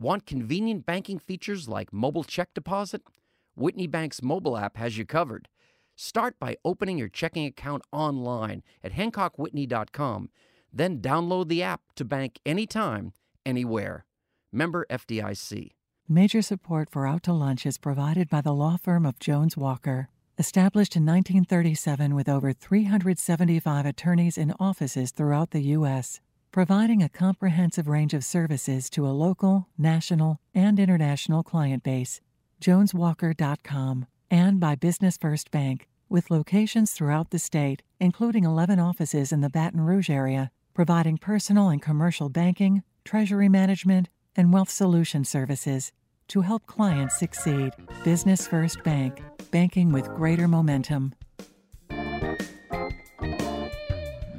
Want convenient banking features like mobile check deposit? Whitney Bank's mobile app has you covered. Start by opening your checking account online at HancockWhitney.com, then download the app to bank anytime, anywhere. Member FDIC. Major support for Out to Lunch is provided by the law firm of Jones Walker. Established in 1937 with over 375 attorneys in offices throughout the U.S., providing a comprehensive range of services to a local, national, and international client base. JonesWalker.com and by Business First Bank, with locations throughout the state, including 11 offices in the Baton Rouge area, providing personal and commercial banking, treasury management, and wealth solution services to help clients succeed. Business First Bank, banking with greater momentum.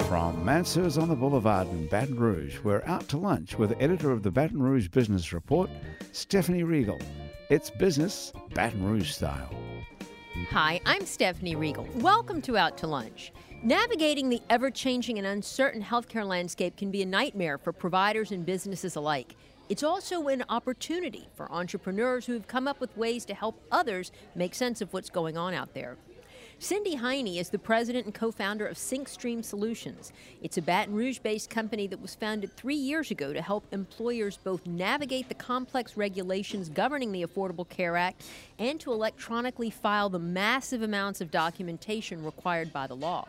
From Mansur's on the Boulevard in Baton Rouge, we're out to lunch with the editor of the Baton Rouge Business Report, Stephanie Riegel. It's business Baton Rouge style. Hi, I'm Stephanie Riegel. Welcome to Out to Lunch. Navigating the ever changing and uncertain healthcare landscape can be a nightmare for providers and businesses alike. It's also an opportunity for entrepreneurs who have come up with ways to help others make sense of what's going on out there. Cindy Heine is the president and co founder of SyncStream Solutions. It's a Baton Rouge based company that was founded three years ago to help employers both navigate the complex regulations governing the Affordable Care Act and to electronically file the massive amounts of documentation required by the law.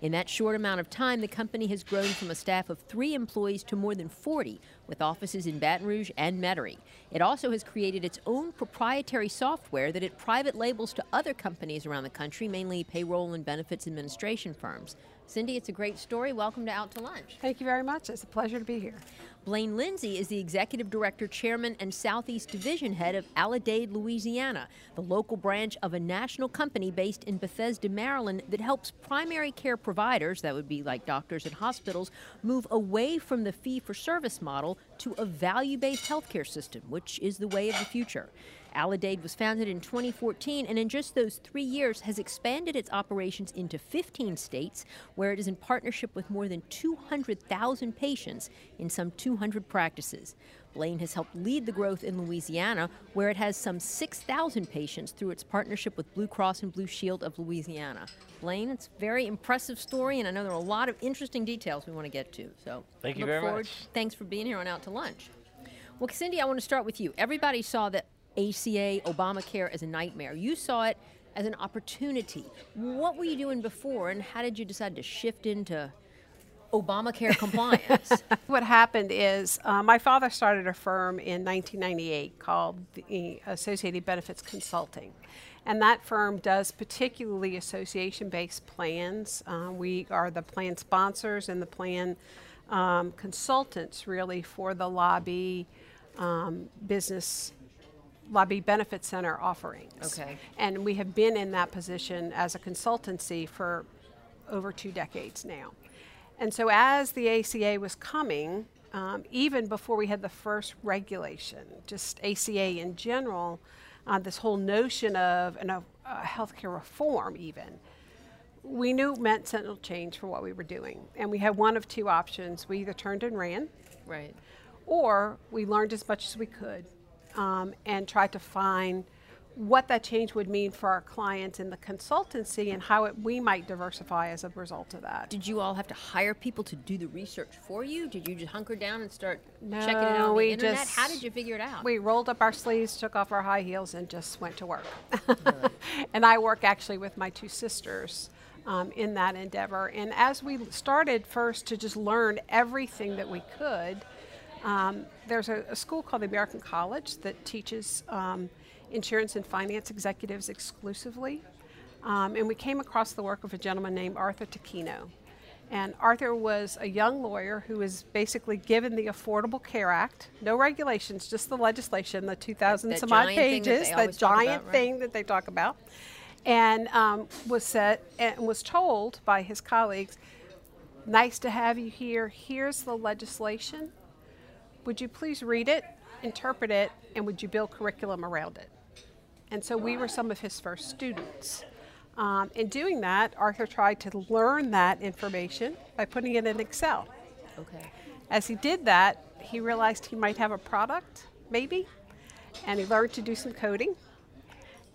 In that short amount of time, the company has grown from a staff of three employees to more than 40, with offices in Baton Rouge and Metairie. It also has created its own proprietary software that it private labels to other companies around the country, mainly payroll and benefits administration firms. Cindy, it's a great story. Welcome to Out to Lunch. Thank you very much. It's a pleasure to be here. Blaine Lindsay is the Executive Director, Chairman, and Southeast Division Head of Aledade, Louisiana, the local branch of a national company based in Bethesda, Maryland, that helps primary care providers, that would be like doctors and hospitals, move away from the fee for service model to a value based healthcare system, which is the way of the future. Aledade was founded in 2014 and in just those three years has expanded its operations into 15 states where it is in partnership with more than 200,000 patients in some 200 practices. Blaine has helped lead the growth in Louisiana, where it has some 6,000 patients through its partnership with Blue Cross and Blue Shield of Louisiana. Blaine, it's a very impressive story, and I know there are a lot of interesting details we want to get to. So, thank you very forward. much. Thanks for being here on Out to Lunch. Well, Cindy, I want to start with you. Everybody saw that ACA, Obamacare as a nightmare. You saw it as an opportunity. What were you doing before, and how did you decide to shift into Obamacare compliance? what happened is uh, my father started a firm in 1998 called the Associated Benefits Consulting. And that firm does particularly association based plans. Uh, we are the plan sponsors and the plan um, consultants, really, for the LABI um, business LABI Benefit Center offerings. Okay. And we have been in that position as a consultancy for over two decades now. And so as the ACA was coming, um, even before we had the first regulation, just ACA in general, uh, this whole notion of an, uh, healthcare reform, even, we knew it meant sentinel change for what we were doing. And we had one of two options. We either turned and ran, right, or we learned as much as we could um, and tried to find what that change would mean for our clients in the consultancy and how it, we might diversify as a result of that. Did you all have to hire people to do the research for you? Did you just hunker down and start no, checking it out on the internet? Just, how did you figure it out? We rolled up our sleeves, took off our high heels, and just went to work. and I work actually with my two sisters. Um, in that endeavor. And as we started first to just learn everything that we could, um, there's a, a, school called the American College that teaches um, insurance and finance executives exclusively. Um, and we came across the work of a gentleman named Arthur Tacchino. And Arthur was a young lawyer who was basically given the Affordable Care Act, no regulations, just the legislation, the 2,000 that, some odd pages, that giant about, right? thing that they talk about, and um, was set and was told by his colleagues, "Nice to have you here. Here's the legislation. Would you please read it, interpret it, and would you build curriculum around it?" And so we were some of his first students. Um, in doing that, Arthur tried to learn that information by putting it in Excel. Okay. As he did that, he realized he might have a product maybe. And he learned to do some coding.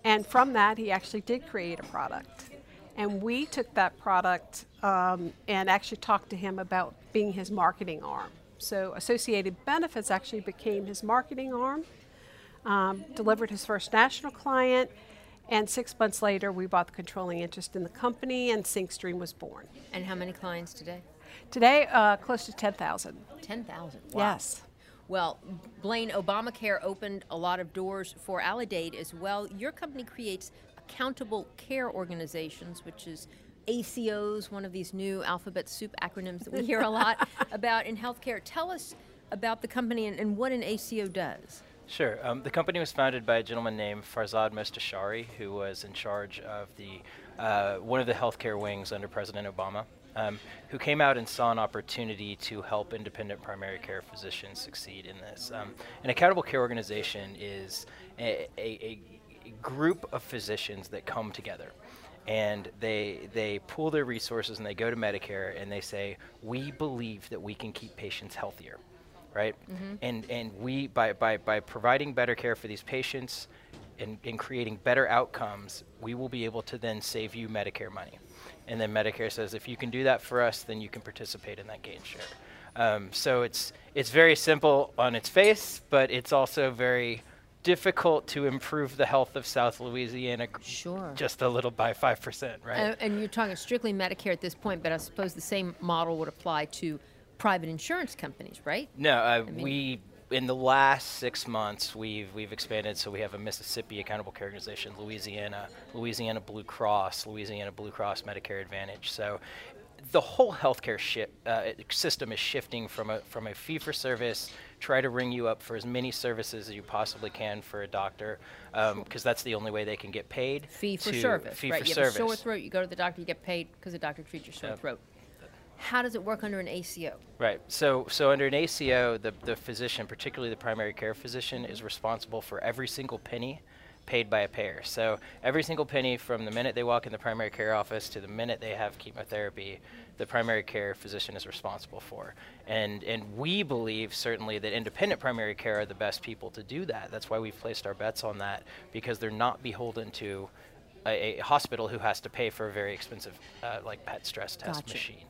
And from that, he actually did create a product. And we took that product um, and actually talked to him about being his marketing arm. So Associated Benefits actually became his marketing arm, um, delivered his first national client, and six months later, we bought the controlling interest in the company, and SyncStream was born. And how many clients today? Today, uh, close to 10,000. 10,000. Wow. Yes. Well, Blaine, Obamacare opened a lot of doors for Aledade as well. Your company creates accountable care organizations, which is ACOs, one of these new alphabet soup acronyms that we hear a lot about in healthcare. Tell us about the company and, and what an ACO does. Sure. Um, the company was founded by a gentleman named Farzad Mostashari, who was in charge of the uh, one of the healthcare wings under President Obama, um, who came out and saw an opportunity to help independent primary care physicians succeed in this. Um, an accountable care organization is a, a, a group of physicians that come together and they they pool their resources and they go to Medicare and they say we believe that we can keep patients healthier right? Mm-hmm. And and we by, by by providing better care for these patients and, and creating better outcomes, we will be able to then save you Medicare money. And then Medicare says if you can do that for us, then you can participate in that gain share. Um, so it's it's very simple on its face, but it's also very difficult to improve the health of South Louisiana sure. just a little by 5%, right? Uh, and you're talking strictly Medicare at this point, but I suppose the same model would apply to private insurance companies, right? No, uh, I mean, we in the last six months we've we've expanded. So we have a Mississippi Accountable Care Organization, Louisiana, Louisiana Blue Cross, Louisiana Blue Cross Medicare Advantage. So the whole healthcare ship, uh, system is shifting from a from a fee for service. Try to ring you up for as many services as you possibly can for a doctor, because um, that's the only way they can get paid. Fee for service, fee right? For you service. have a sore throat, you go to the doctor, you get paid because the doctor treats your sore yep. throat how does it work under an ACO? Right. So, so under an ACO, the, the physician, particularly the primary care physician, is responsible for every single penny paid by a payer. So every single penny from the minute they walk in the primary care office to the minute they have chemotherapy, the primary care physician is responsible for. And and we believe certainly that independent primary care are the best people to do that. That's why we've placed our bets on that because they're not beholden to a, a hospital who has to pay for a very expensive uh, like PET stress test gotcha. machine.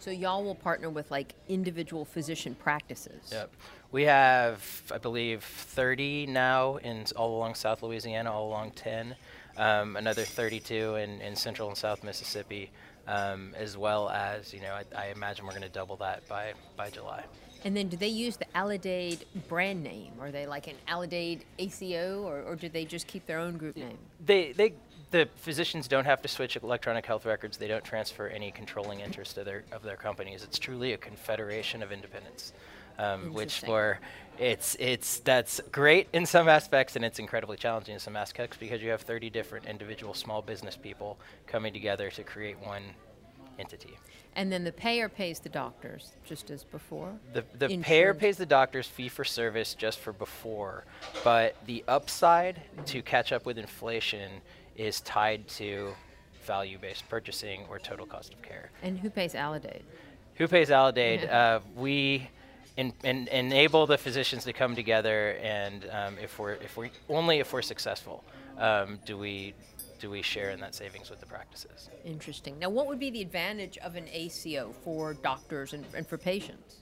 So y'all will partner with like individual physician practices. Yep. We have, I believe, 30 now in all along South Louisiana, all along 10. Um, another 32 in, in Central and South Mississippi, um, as well as you know, I, I imagine we're going to double that by by July. And then, do they use the Aledade brand name? Are they like an Aledade ACO, or, or do they just keep their own group name? They they the physicians don't have to switch electronic health records. They don't transfer any controlling interest of their of their companies. It's truly a confederation of independents, um, which for it's it's that's great in some aspects and it's incredibly challenging in some aspects because you have 30 different individual small business people coming together to create one entity. And then the payer pays the doctors, just as before. The the payer pays the doctors fee for service just for before, but the upside to catch up with inflation is tied to value-based purchasing or total cost of care. And who pays Aledade? Who pays Aledade? uh, we in, in, enable the physicians to come together, and um, if we're if we only if we're successful, um, do we do we share in that savings with the practices? Interesting. Now, what would be the advantage of an ACO for doctors and, and for patients?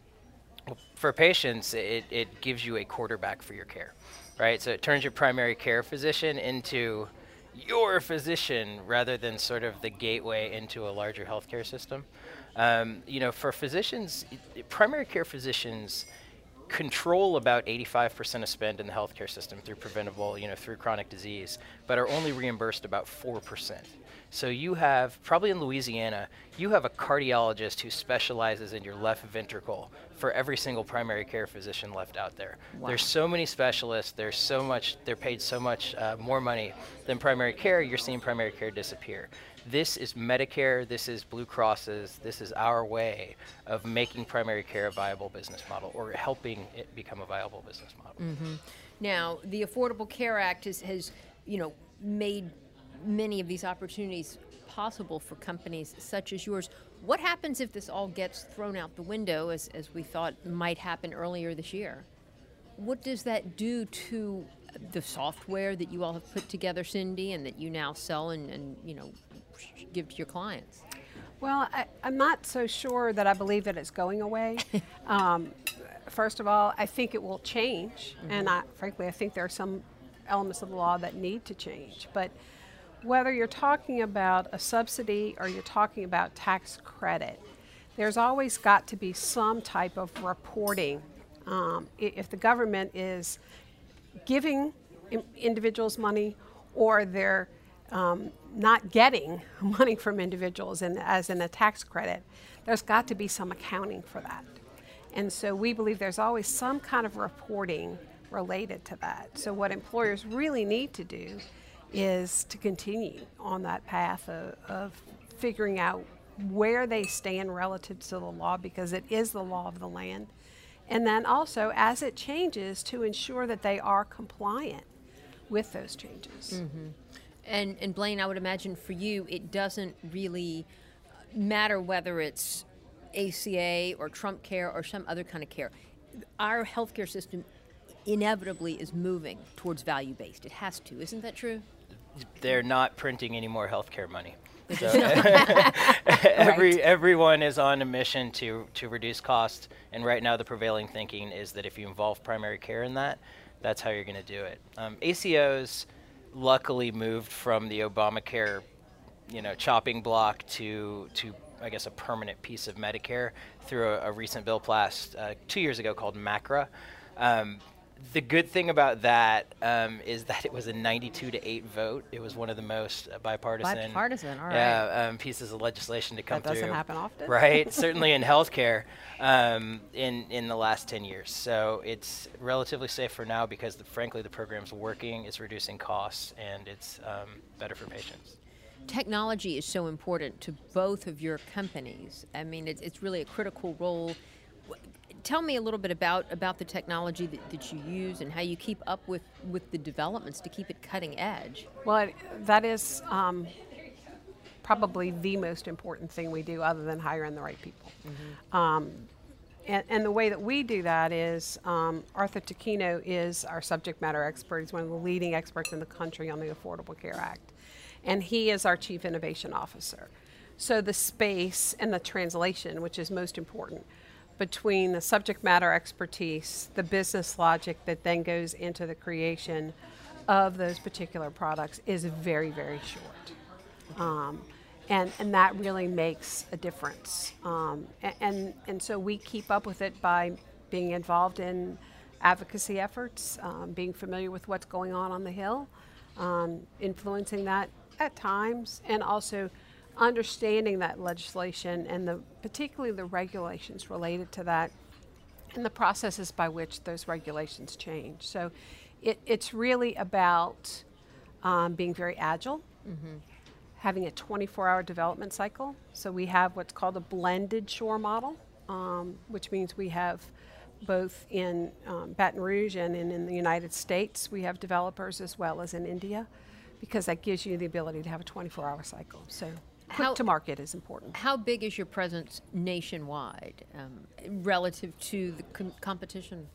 Well, for patients, it, it gives you a quarterback for your care, right? So it turns your primary care physician into your physician rather than sort of the gateway into a larger healthcare system. Um, you know, for physicians, primary care physicians control about 85% of spend in the healthcare system through preventable, you know, through chronic disease, but are only reimbursed about 4%. So you have, probably in Louisiana, you have a cardiologist who specializes in your left ventricle for every single primary care physician left out there. Wow. There's so many specialists, there's so much, they're paid so much uh, more money than primary care, you're seeing primary care disappear. This is Medicare, this is Blue Crosses, this is our way of making primary care a viable business model or helping it become a viable business model. Mm-hmm. Now, the Affordable Care Act has, has you know, made many of these opportunities possible for companies such as yours. What happens if this all gets thrown out the window, as, as we thought might happen earlier this year? what does that do to the software that you all have put together, Cindy, and that you now sell and, and you know give to your clients? Well, I, am not so sure that I believe that it's going away. um, first of all, I think it will change, mm-hmm. and I, frankly, I think there are some elements of the law that need to change. But whether you're talking about a subsidy or you're talking about tax credit, there's always got to be some type of reporting. Um, if the government is giving individuals money or they're um, not getting money from individuals in, as in a tax credit, there's got to be some accounting for that. And so we believe there's always some kind of reporting related to that. So what employers really need to do is to continue on that path of, of figuring out where they stand relative to the law because it is the law of the land. And then also, as it changes, to ensure that they are compliant with those changes. Mm-hmm. And, and Blaine, I would imagine for you, it doesn't really matter whether it's ACA or Trump Care or some other kind of care. Our healthcare system inevitably is moving towards value based. It has to, isn't that true? They're not printing any more healthcare money. So every right. everyone is on a mission to to reduce costs, and right now the prevailing thinking is that if you involve primary care in that, that's how you're going to do it. Um, ACOs luckily moved from the Obamacare, you know, chopping block to to I guess a permanent piece of Medicare through a, a recent bill passed uh, two years ago called MACRA. Um, the good thing about that um, is that it was a 92 to 8 vote. It was one of the most bipartisan, bipartisan all right. yeah, um, pieces of legislation to come that doesn't through. happen often. Right, certainly in healthcare um, in, in the last 10 years. So it's relatively safe for now because, the, frankly, the program's working, it's reducing costs, and it's um, better for patients technology is so important to both of your companies. I mean, it's, it's really a critical role tell me a little bit about, about the technology that, that you use and how you keep up with, with the developments to keep it cutting edge. Well, that is um, probably the most important thing we do other than hiring the right people. Mm-hmm. Um, and, and, the way that we do that is um, Arthur Tacchino is our subject matter expert. He's one of the leading experts in the country on the Affordable Care Act. And he is our chief innovation officer. So the space and the translation, which is most important, between the subject matter expertise, the business logic that then goes into the creation of those particular products is very, very short. Um, and, and that really makes a difference. Um, and, and, so we keep up with it by being involved in advocacy efforts, um, being familiar with what's going on on the Hill, um, influencing that at times, and also understanding that legislation and the particularly the regulations related to that and the processes by which those regulations change. So it, it's really about um, being very agile, mm-hmm. having a 24 hour development cycle. So we have what's called a blended shore model, um, which means we have both in um, Baton Rouge and in, in the United States, we have developers as well as in India, because that gives you the ability to have a 24 hour cycle. So quick how, to market is important. How big is your presence nationwide um, relative to the com- competition?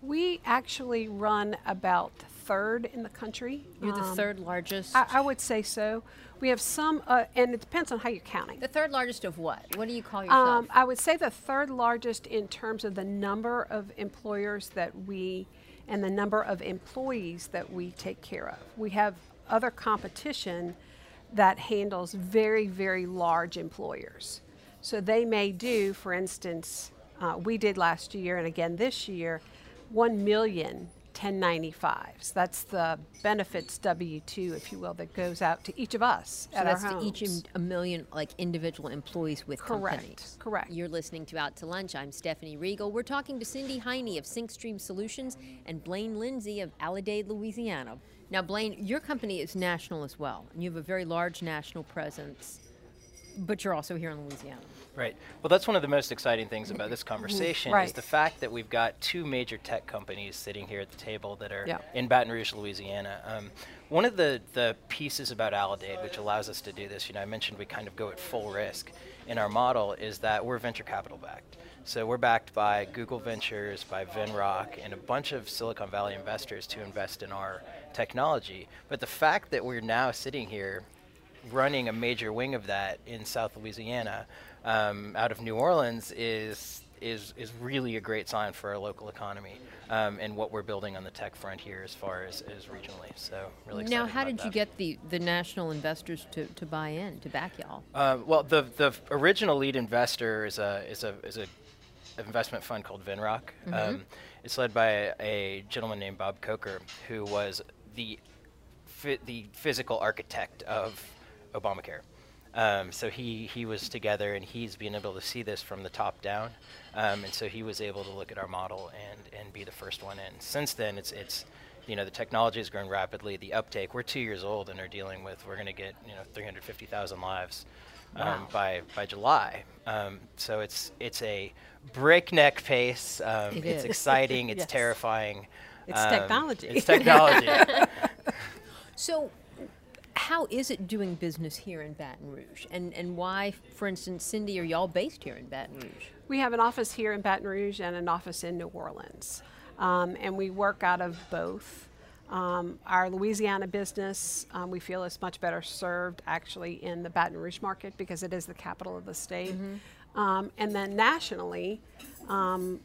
We actually run about third in the country. You're um, the third largest? I, I, would say so. We have some, uh, and it depends on how you're counting. The third largest of what? What do you call yourself? Um, I would say the third largest in terms of the number of employers that we and the number of employees that we take care of. We have other competition that handles very, very large employers. So they may do, for instance, uh, we did last year and again this year, 1 million 1095s. That's the benefits W 2, if you will, that goes out to each of us so at that's to each a million like individual employees with Correct. companies. Correct. Correct. You're listening to Out to Lunch. I'm Stephanie Riegel. We're talking to Cindy Heine of SyncStream Solutions and Blaine Lindsay of Aledade, Louisiana. Now, Blaine, your company is national as well, and you have a very large national presence. But you're also here in Louisiana. Right. Well, that's one of the most exciting things about this conversation is the fact that we've got two major tech companies sitting here at the table that are Yeah. in Baton Rouge, Louisiana. Um, one of the, the pieces about Aledade, which allows us to do this, you know, I mentioned we kind of go at full risk in our model, is that we're venture capital backed. So we're backed by Google Ventures, by Venrock, and a bunch of Silicon Valley investors to invest in our technology. But the fact that we're now sitting here running a major wing of that in South Louisiana, um, out of New Orleans, is is is really a great sign for our local economy um, and what we're building on the tech front here as far as, as regionally. So really excited Now, how did you get the, the national investors to, to buy in, to back y'all? Uh, well, the the original lead investor is a is a is a investment fund called Venrock. Um, it's led by a, a gentleman named Bob Kocher, who was the the physical architect of Obamacare. Um, so he he was together, and he's been able to see this from the top down, um, and so he was able to look at our model and and be the first one in. Since then, it's it's you know the technology has grown rapidly. The uptake. We're two years old and are dealing with. We're going to get you know 350,000 lives um, by by July. Um, so it's it's a breakneck pace. Um, It it's is. exciting. It's Yes. terrifying. It's um, technology. It's technology. So, how is it doing business here in Baton Rouge? And, and why, for instance, Cindy, are y'all based here in Baton Rouge? We have an office here in Baton Rouge and an office in New Orleans. Um, and we work out of both. Um, our Louisiana business, um, we feel is much better served actually in the Baton Rouge market because it is the capital of the state. Um, and then nationally, um,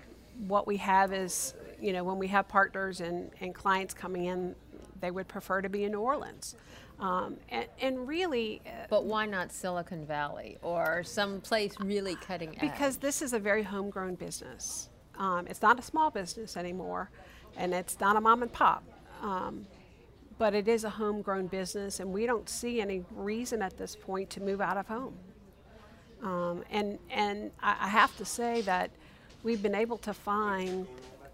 what we have is, you know, when we have partners and, and clients coming in, they would prefer to be in New Orleans. Um, and, and really, uh, But why not Silicon Valley or some place really cutting edge? because this is a very homegrown business. Um, it's not a small business anymore, and it's not a mom and pop. Um, but it is a homegrown business, and we don't see any reason at this point to move out of home. Um, and and I, I have to say that we've been able to find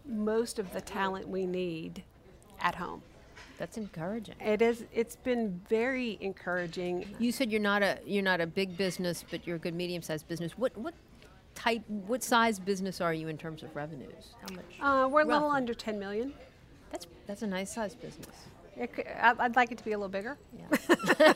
most of the talent we need at home. That's encouraging. It is. It's been very encouraging. You said you're not a you're not a big business, but you're a good medium-sized business. What what type what size business are you in terms of revenues? How much? Uh, we're a little under 10 million. That's that's a nice size business. It could, I- I'd like it to be a little bigger. Yeah.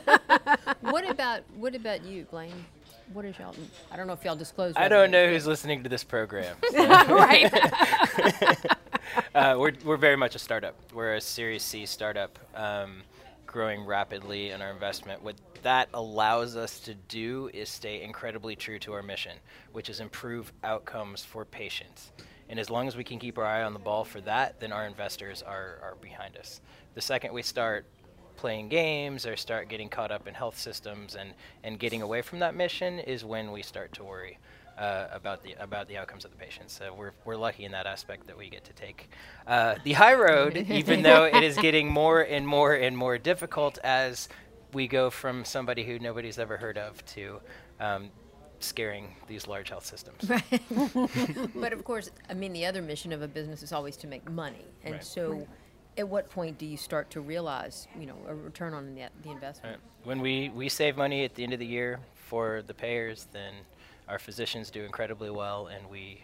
what about what about you, Blaine? What is y'all? I don't know if y'all disclose. I don't know who's listening to this program. right. uh, we're, we're very much a startup. We're a Series C startup, um, growing rapidly in our investment. What that allows us to do is stay incredibly true to our mission, which is improve outcomes for patients. And as long as we can keep our eye on the ball for that, then our investors are, are behind us. The second we start playing games or start getting caught up in health systems and, and getting away from that mission is when we start to worry uh, about the about the outcomes of the patients. So we're, we're lucky in that aspect that we get to take uh, the high road, even though it is getting more and more and more difficult as we go from somebody who nobody's ever heard of to um, scaring these large health systems. But of course, I mean, the other mission of a business is always to make money, and Right. so. At what point do you start to realize, you know, a return on the, the investment? Right. When we, we save money at the end of the year for the payers, then our physicians do incredibly well and we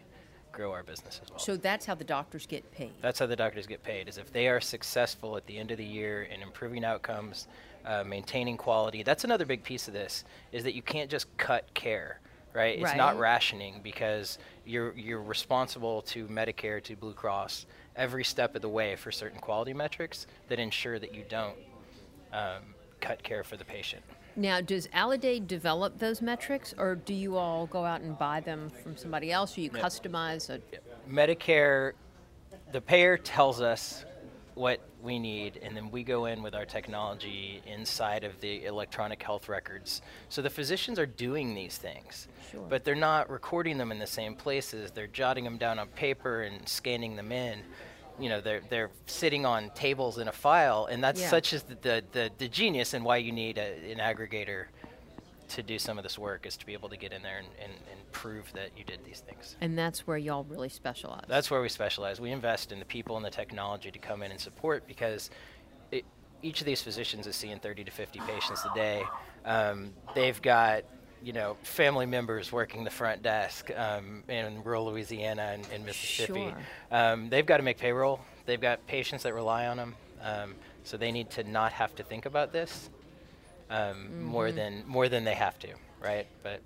grow our business as well. So that's how the doctors get paid. That's how the doctors get paid, is if they are successful at the end of the year in improving outcomes, uh, maintaining quality. That's another big piece of this, is that you can't just cut care, right? It's not rationing because you're, you're responsible to Medicare, to Blue Cross, every step of the way for certain quality metrics that ensure that you don't um, cut care for the patient. Now, does Aledade develop those metrics, or do you all go out and buy them from somebody else, or you customize a? Medicare, the payer tells us what we need, and then we go in with our technology inside of the electronic health records. So the physicians are doing these things, Sure. but they're not recording them in the same places. They're jotting them down on paper and scanning them in. You know, they're they're sitting on tables in a file, and that's Yeah. such as the, the, the, the genius and why you need a, an aggregator to do some of this work is to be able to get in there and, and, and prove that you did these things. And that's where y'all really specialize. That's where we specialize. We invest in the people and the technology to come in and support because it, each of these physicians is seeing 30 to 50 patients a day. Um, they've got you know, family members working the front desk um, in rural Louisiana and, and Mississippi. Sure. Um, they've got to make payroll. They've got patients that rely on them. Um, so they need to not have to think about this um, more than more than they have to, right? But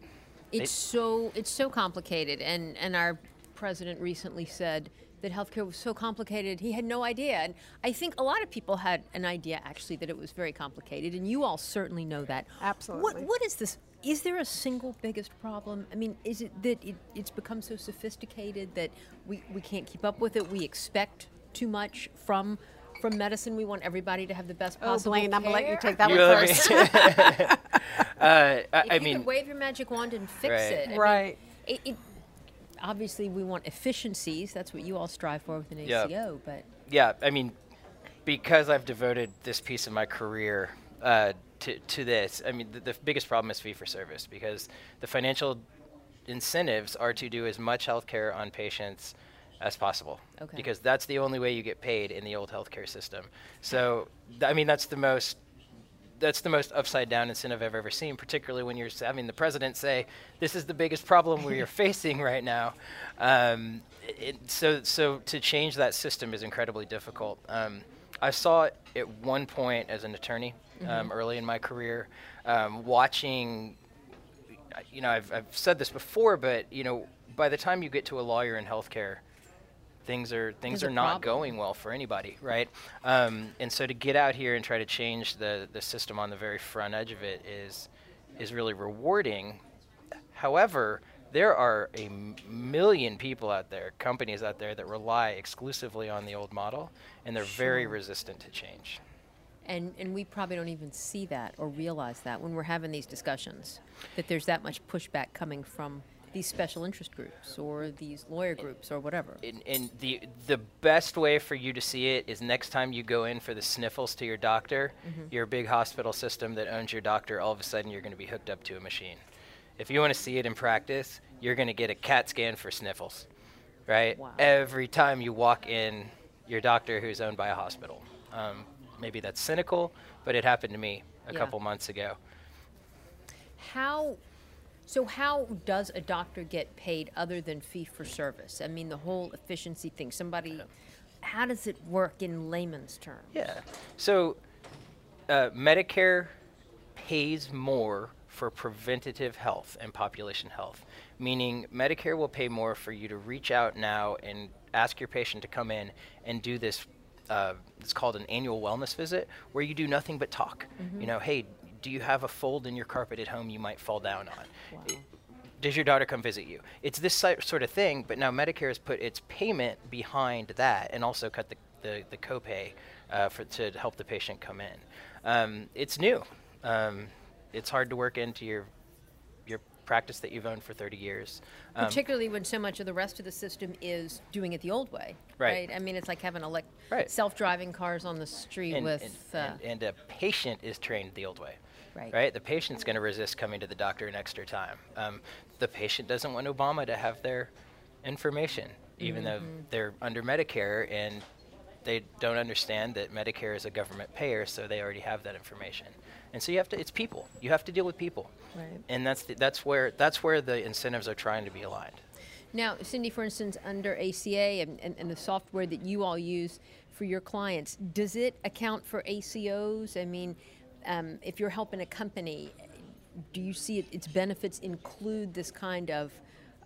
It's so it's so complicated, and and our president recently said that healthcare was so complicated he had no idea, and I think a lot of people had an idea actually that it was very complicated, and you all certainly know that. Absolutely. What Absolutely. what is this? Is there a single biggest problem? I mean, is it that it, it's become so sophisticated that we, we can't keep up with it? We expect too much from from medicine. We want everybody to have the best possible. Oh, possible Blaine, I'm gonna let you take that You one let me- uh, I, if I you mean, could wave your magic wand and fix Right. it. I mean, Right. it, it, obviously, we want efficiencies. That's what you all strive for with an Yeah. ACO. But yeah, I mean, because I've devoted this piece of my career uh, to, to this, I mean, the, the biggest problem is fee for service because the financial incentives are to do as much healthcare on patients as possible. Okay. Because that's the only way you get paid in the old healthcare system. So, th- I mean, that's the most that's the most upside down incentive I've ever seen, particularly when you're having the president say, "This is the biggest problem we're facing right now." Um, it, so, so to change that system is incredibly difficult. Um, I saw it at one point as an attorney um, early in my career, um, watching. You know, I've, I've said this before, but you know, by the time you get to a lawyer in healthcare, things are things There's are not problem. going well for anybody, right? Um, and so to get out here and try to change the the system on the very front edge of it is is really rewarding. However, there are a million people out there, companies out there that rely exclusively on the old model, and they're very resistant to change. and and we probably don't even see that or realize that when we're having these discussions that there's that much pushback coming from these special interest groups or these lawyer groups or whatever. and, and the the best way for you to see it is next time you go in for the sniffles to your doctor, your big hospital system that owns your doctor, all of a sudden you're going to be hooked up to a machine. If you want to see it in practice, you're going to get a CAT scan for sniffles, right? Wow. Every time you walk in your doctor who's owned by a hospital. Um, maybe that's cynical, but it happened to me a Yeah. couple months ago. How so how does a doctor get paid other than fee for service? I mean the whole efficiency thing. Somebody how does it work in layman's terms? Yeah. So uh, Medicare pays more for preventative health and population health, meaning Medicare will pay more for you to reach out now and ask your patient to come in and do this. Uh, it's called an annual wellness visit, where you do nothing but talk. You know, hey, do you have a fold in your carpet at home you might fall down on? I- does your daughter come visit you? It's this sort of thing, but now Medicare has put its payment behind that and also cut the, the, the copay uh, for, to help the patient come in. Um, it's new. Um, it's hard to work into your your practice that you've owned for 30 years. Um, Particularly when so much of the rest of the system is doing it the old way. Right. I mean, it's like having elect- Right. self-driving cars on the street and, with. and, uh, and, and a patient is trained the old way. Right. Right. The patient's going to resist coming to the doctor an extra time. Um, the patient doesn't want Obama to have their information, even though Mm-hmm. they're under Medicare and they don't understand that Medicare is a government payer, so they already have that information. And so you have to. It's people. You have to deal with people. Right. And that's the, that's where that's where the incentives are trying to be aligned. Now, Cindy, for instance, under ACA and, and, and the software that you all use for your clients, does it account for ACOs? I mean, um, if you're helping a company, do you see it, its benefits include this kind of,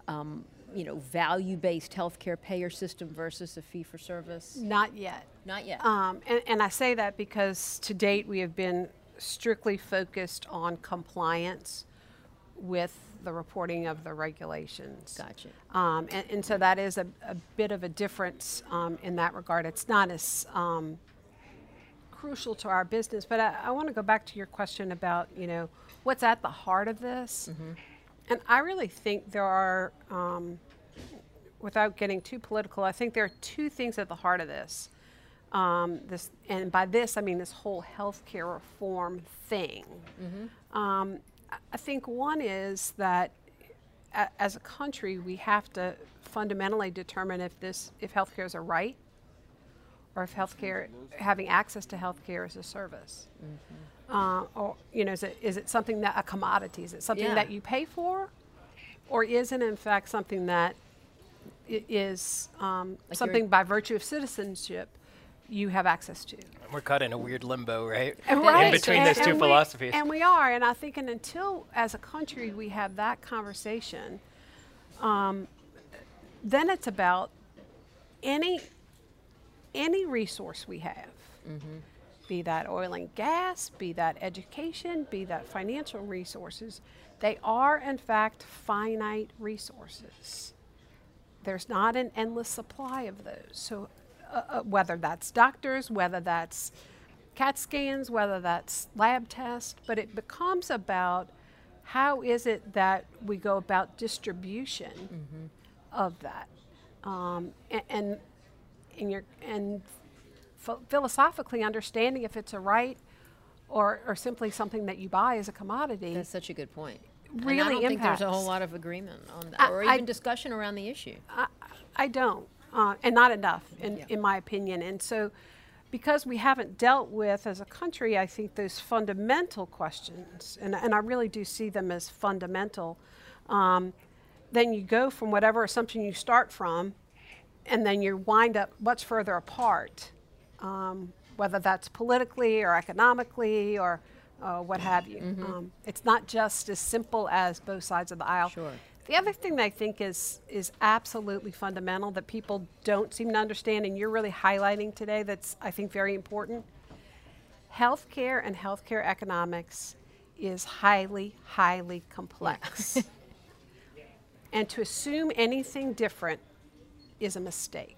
um, you know, value-based healthcare payer system versus a fee-for-service? Not yet. Not yet. Um, and, and I say that because to date we have been strictly focused on compliance with the reporting of the regulations. Gotcha. Um, and, and so that is a, a bit of a difference um, in that regard. It's not as um, crucial to our business, but I, I want to go back to your question about, you know, what's at the heart of this. And I really think there are, um, without getting too political, I think there are two things at the heart of this. Um, this, and by this I mean this whole healthcare reform thing. Um, I- I think one is that a- as a country we have to fundamentally determine if this if healthcare is a right or if healthcare, having access to healthcare is a service. Uh, or you know, is it is it something that a commodity? Is it something Yeah. that you pay for, or is it in fact something that is um, you're- something by virtue of citizenship you have access to? We're caught in a weird limbo, right? And In between those two we- philosophies. And we are, and I think, and until as a country we have that conversation, um, then it's about any any resource we have, be that oil and gas, be that education, be that financial resources, they are in fact finite resources. There's not an endless supply of those. So, uh, uh, whether that's doctors, whether that's CAT scans, whether that's lab tests, but it becomes about how is it that we go about distribution of that, um, a- and and you're and ph- philosophically understanding if it's a right or or simply something that you buy as a commodity. That's such a good point. and I Really don't think there's a whole lot of agreement on that, I- or I- even discussion around the issue. I don't, uh, and not enough, in, Yeah. in my opinion. And so, because we haven't dealt with, as a country, I think those fundamental questions, and, and I really do see them as fundamental, um, then you go from whatever assumption you start from, and then you wind up much further apart, um, whether that's politically or economically or uh, what have you. Um, it's not just as simple as both sides of the aisle. Sure. The other thing that I think is is absolutely fundamental that people don't seem to understand, and you're really highlighting today, that's I think very important. Healthcare and healthcare economics is highly, highly complex. and to assume anything different is a mistake.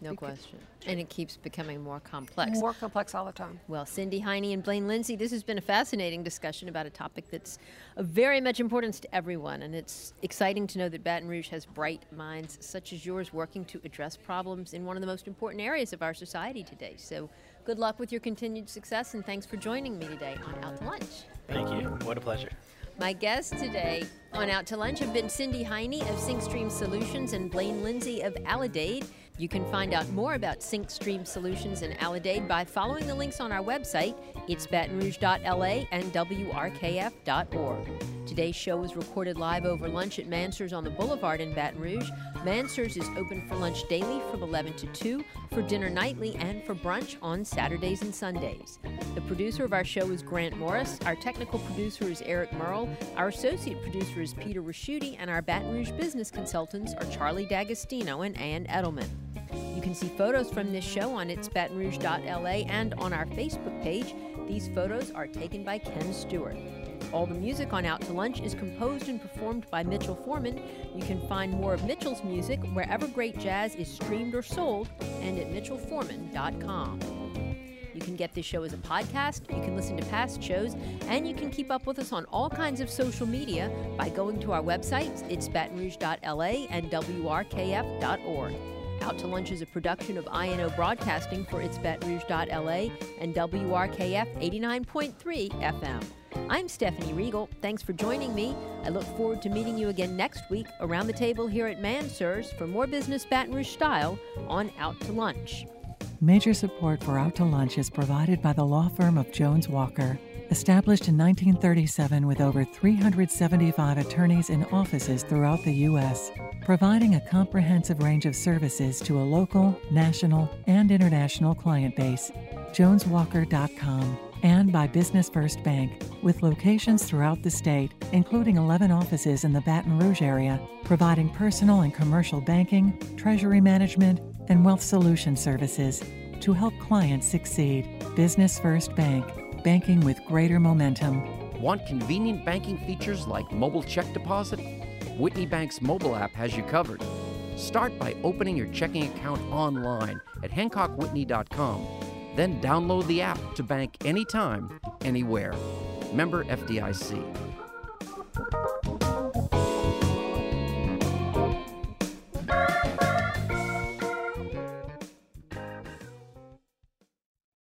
No question. And it keeps becoming more complex. More complex all the time. Well, Cindy Heine and Blaine Lindsay, this has been a fascinating discussion about a topic that's of very much importance to everyone. And it's exciting to know that Baton Rouge has bright minds such as yours working to address problems in one of the most important areas of our society today. So good luck with your continued success, and thanks for joining me today on Out to Lunch. Thank you. What a pleasure. My guests today on Out to Lunch have been Cindy Heine of SyncStream Solutions and Blaine Lindsay of Aledade. You can find out more about SyncStream Solutions and Aledade by following the links on our website. It's batonrouge.la and wrkf.org. Today's show was recorded live over lunch at Mansurs on the Boulevard in Baton Rouge. Mansurs is open for lunch daily from 11 to 2, for dinner nightly, and for brunch on Saturdays and Sundays. The producer of our show is Grant Morris. Our technical producer is Eric Merle. Our associate producer is Peter Raschuti, and our Baton Rouge business consultants are Charlie D'Agostino and Ann Edelman. You can see photos from this show on itsbatonrouge.la and on our Facebook page. These photos are taken by Ken Stewart. All the music on Out to Lunch is composed and performed by Mitchell Foreman. You can find more of Mitchell's music wherever great jazz is streamed or sold and at mitchellforeman.com. You can get this show as a podcast, you can listen to past shows, and you can keep up with us on all kinds of social media by going to our websites, it's batonrouge.la and wrkf.org. Out to Lunch is a production of INO Broadcasting for its batonrouge.la and WRKF 89.3 FM. I'm Stephanie Riegel. Thanks for joining me. I look forward to meeting you again next week around the table here at Mansurs for more business Baton Rouge style on Out to Lunch. Major support for Out to Lunch is provided by the law firm of Jones Walker. Established in 1937 with over 375 attorneys in offices throughout the U.S., providing a comprehensive range of services to a local, national, and international client base. JonesWalker.com and by Business First Bank, with locations throughout the state, including 11 offices in the Baton Rouge area, providing personal and commercial banking, treasury management, and wealth solution services to help clients succeed. Business First Bank, banking with greater momentum. Want convenient banking features like mobile check deposit? Whitney Bank's mobile app has you covered. Start by opening your checking account online at hancockwhitney.com. Then download the app to bank anytime, anywhere. Member FDIC.